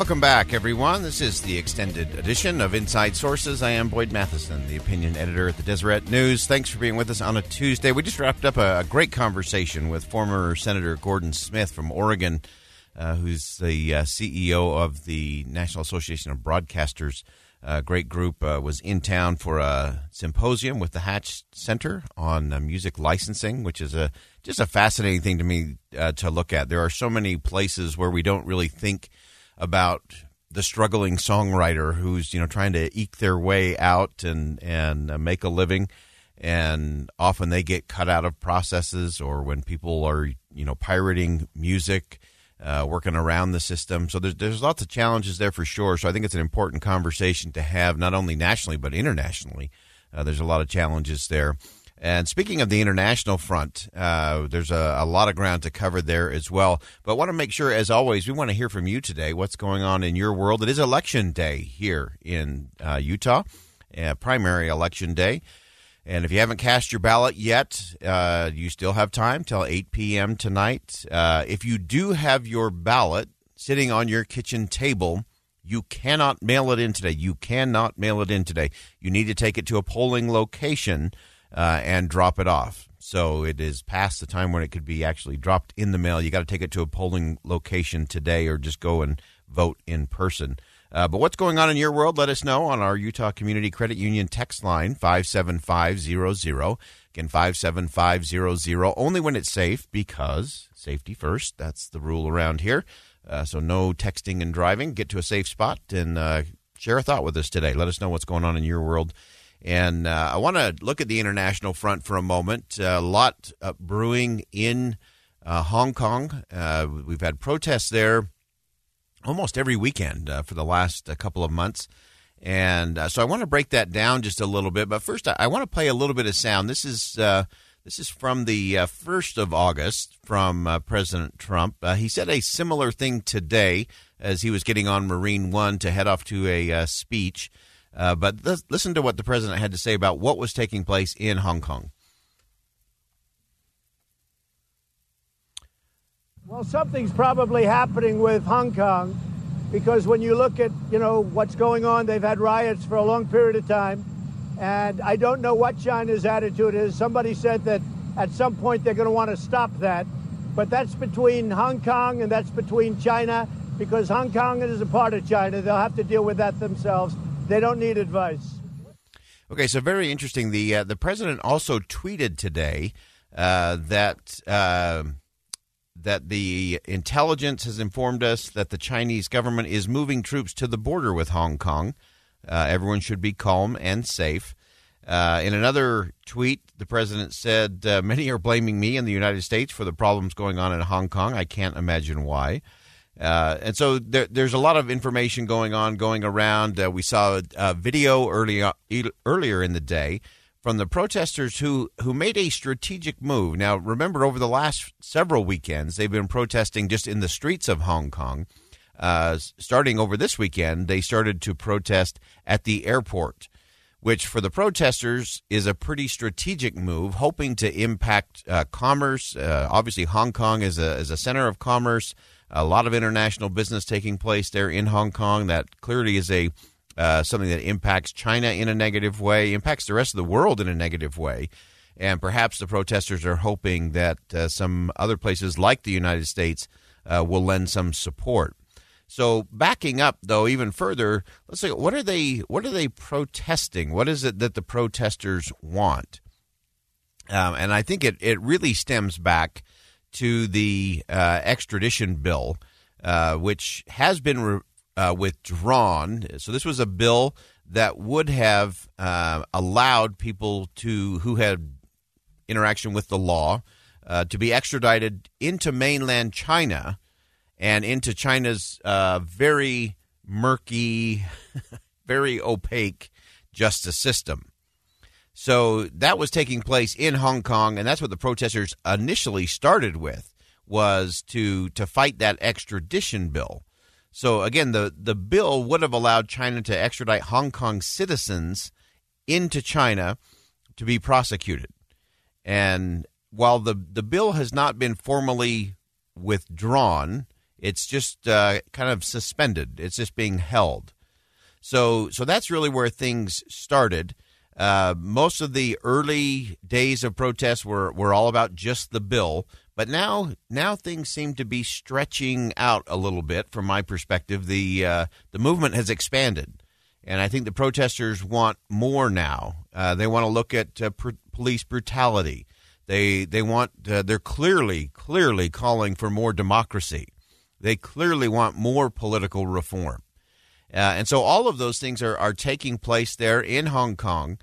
Welcome back, everyone. This is the extended edition of Inside Sources. I am Boyd Matheson, the opinion editor at the Deseret News. Thanks for being with us on a Tuesday. We just wrapped up a, great conversation with former Senator Gordon Smith from Oregon, uh, who's the uh, CEO of the National Association of Broadcasters. A great group uh, was in town for a symposium with the Hatch Center on uh, music licensing, which is a just a fascinating thing to me uh, to look at. There are so many places where we don't really think about the struggling songwriter who's you know trying to eke their way out and and uh, make a living. And often they get cut out of processes or when people are you know pirating music uh, working around the system. So there's, there's lots of challenges there for sure. So i think it's an important conversation to have not only nationally but internationally. Uh, there's a lot of challenges there and speaking of the international front, uh, there's a, a, lot of ground to cover there as well. But I want to make sure, as always, we want to hear from you today. What's going on in your world? It is election day here in uh, Utah, uh, primary election day. And if you haven't cast your ballot yet, uh, you still have time till 8 p.m. tonight. Uh, if you do have your ballot sitting on your kitchen table, you cannot mail it in today. You cannot mail it in today. You need to take it to a polling location uh, and drop it off. So it is past the time when it could be actually dropped in the mail. You got to take it to a polling location today or just go and vote in person. Uh, but what's going on in your world? Let us know on our Utah Community Credit Union text line 57500. Again, 57500. Only when it's safe because safety first. That's the rule around here. Uh, so no texting and driving. Get to a safe spot and uh, share a thought with us today. Let us know what's going on in your world and uh, I want to look at the international front for a moment. A lot uh, brewing in uh, Hong Kong. Uh, we've had protests there almost every weekend uh, for the last couple of months. And uh, so I want to break that down just a little bit. But first, I, I want to play a little bit of sound. This is. This is from the uh, 1st of August from uh, President Trump. Uh, he said a similar thing today as he was getting on Marine One to head off to a speech. Uh, but listen to what the president had to say about what was taking place in Hong Kong. Well, something's probably happening with Hong Kong because when you look at, you know, what's going on, they've had riots for a long period of time. And I don't know what China's attitude is. Somebody said that at some point they're going to want to stop that. But that's between Hong Kong and that's between China because Hong Kong is a part of China. They'll have to deal with that themselves. They don't need advice. Okay, so very interesting. The uh, the president also tweeted today uh, that uh, that the intelligence has informed us that the Chinese government is moving troops to the border with Hong Kong. Uh, everyone should be calm and safe. Uh, in another tweet, the president said, uh, "Many are blaming me and the United States for the problems going on in Hong Kong. I can't imagine why." Uh, and so there, there's a lot of information going on, going around. Uh, we saw a video early, earlier in the day from the protesters who, who made a strategic move. Now, remember, over the last several weekends, they've been protesting just in the streets of Hong Kong. Uh, starting over this weekend, they started to protest at the airport, which for the protesters is a pretty strategic move, hoping to impact uh, commerce. Uh, obviously, Hong Kong is a, is a center of commerce a lot of international business taking place there in Hong Kong. That clearly is a uh, something that impacts China in a negative way, impacts the rest of the world in a negative way. And perhaps the protesters are hoping that uh, some other places like the United States uh, will lend some support. So backing up though even further, let's say what are they what are they protesting? What is it that the protesters want? Um, and I think it, it really stems back to the uh, extradition bill, uh, which has been re- uh, withdrawn. So this was a bill that would have uh, allowed people to who had interaction with the law uh, to be extradited into mainland China and into China's uh, very murky, very opaque justice system. So that was taking place in Hong Kong, and that's what the protesters initially started with was to to fight that extradition bill. So again, the the bill would have allowed China to extradite Hong Kong citizens into China to be prosecuted. And while the the bill has not been formally withdrawn, it's just uh, kind of suspended. It's just being held. So so that's really where things started. Uh, most of the early days of protests were, were all about just the bill, but now now things seem to be stretching out a little bit. From my perspective, the uh, the movement has expanded, and I think the protesters want more now. Uh, they want to look at uh, pr- police brutality. They they want uh, they're clearly clearly calling for more democracy. They clearly want more political reform. Uh, and so all of those things are, are taking place there in Hong Kong.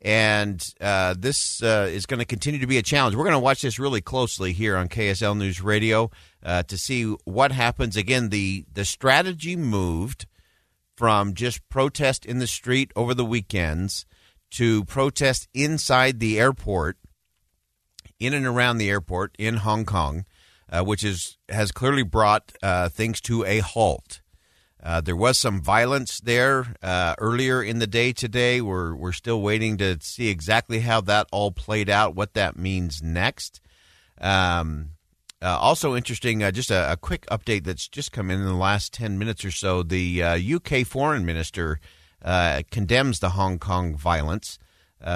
And uh, this uh, is going to continue to be a challenge. We're going to watch this really closely here on KSL News Radio uh, to see what happens. Again, the, the strategy moved from just protest in the street over the weekends to protest inside the airport, in and around the airport in Hong Kong, uh, which is has clearly brought uh, things to a halt. Uh, there was some violence there uh, earlier in the day today. We're, we're still waiting to see exactly how that all played out, what that means next. Um, uh, also interesting, uh, just a, a, quick update that's just come in in the last 10 minutes or so. The UK uh, foreign minister condemns the Hong Kong violence.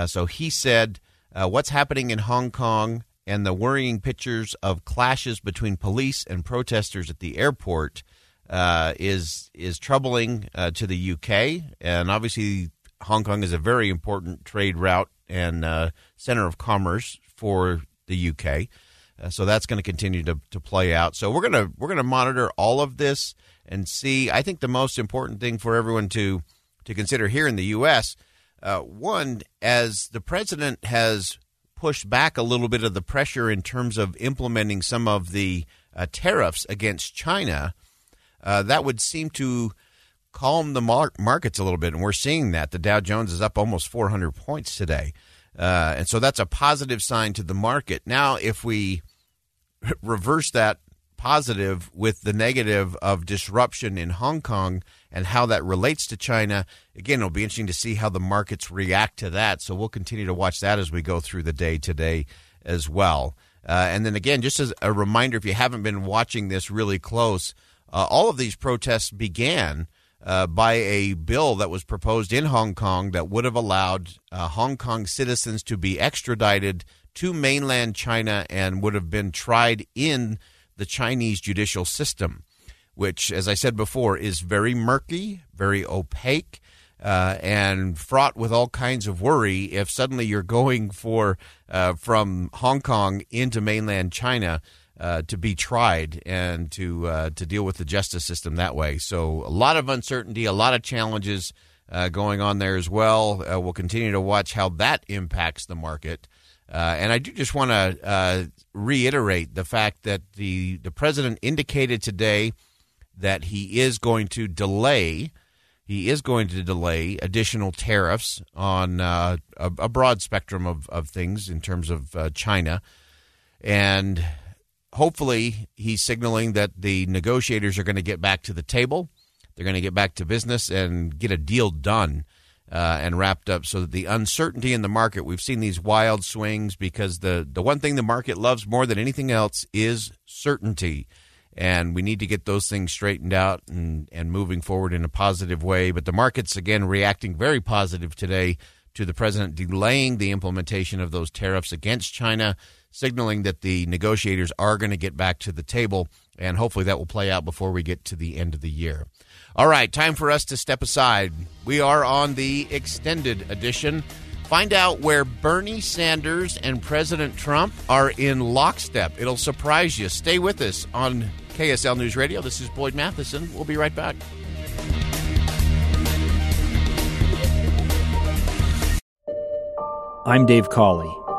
so he said, What's happening in Hong Kong and the worrying pictures of clashes between police and protesters at the airport uh, is is troubling uh, to the UK, and obviously Hong Kong is a very important trade route and uh, center of commerce for the UK. Uh, so that's going to continue to, to play out. So we're gonna we're gonna monitor all of this and see. I think the most important thing for everyone to to consider here in the U.S. Uh, one, as the president has pushed back a little bit of the pressure in terms of implementing some of the uh, tariffs against China uh, that would seem to calm the mar- markets a little bit. And we're seeing that. The Dow Jones is up almost 400 points today. Uh, and so that's a positive sign to the market. Now, if we reverse that positive with the negative of disruption in Hong Kong and how that relates to China, again, it'll be interesting to see how the markets react to that. So we'll continue to watch that as we go through the day today as well. Uh, and then again, just as a reminder, if you haven't been watching this really close, uh, all of these protests began uh, by a bill that was proposed in Hong Kong that would have allowed uh, Hong Kong citizens to be extradited to mainland China and would have been tried in the Chinese judicial system, which, as I said before, is very murky, very opaque. Uh, and fraught with all kinds of worry if suddenly you're going for uh, from Hong Kong into mainland China uh, to be tried and to uh, to deal with the justice system that way. So a lot of uncertainty, a lot of challenges uh, going on there as well. Uh, we'll continue to watch how that impacts the market. Uh, and I do just want to uh, reiterate the fact that the the president indicated today that he is going to delay. He is going to delay additional tariffs on a, a, broad spectrum of, of things in terms of China. And hopefully he's signaling that the negotiators are going to get back to the table. They're going to get back to business and get a deal done uh, and wrapped up so that the uncertainty in the market, we've seen these wild swings because the, the one thing the market loves more than anything else is certainty. And we need to get those things straightened out and, and moving forward in a positive way. But the market's again reacting very positive today to the president delaying the implementation of those tariffs against China signaling that the negotiators are going to get back to the table, and hopefully that will play out before we get to the end of the year. All right, time for us to step aside. We are on the extended edition. Find out where Bernie Sanders and President Trump are in lockstep. It'll surprise you. Stay with us on KSL News Radio. This is Boyd Matheson. We'll be right back. I'm Dave Cawley,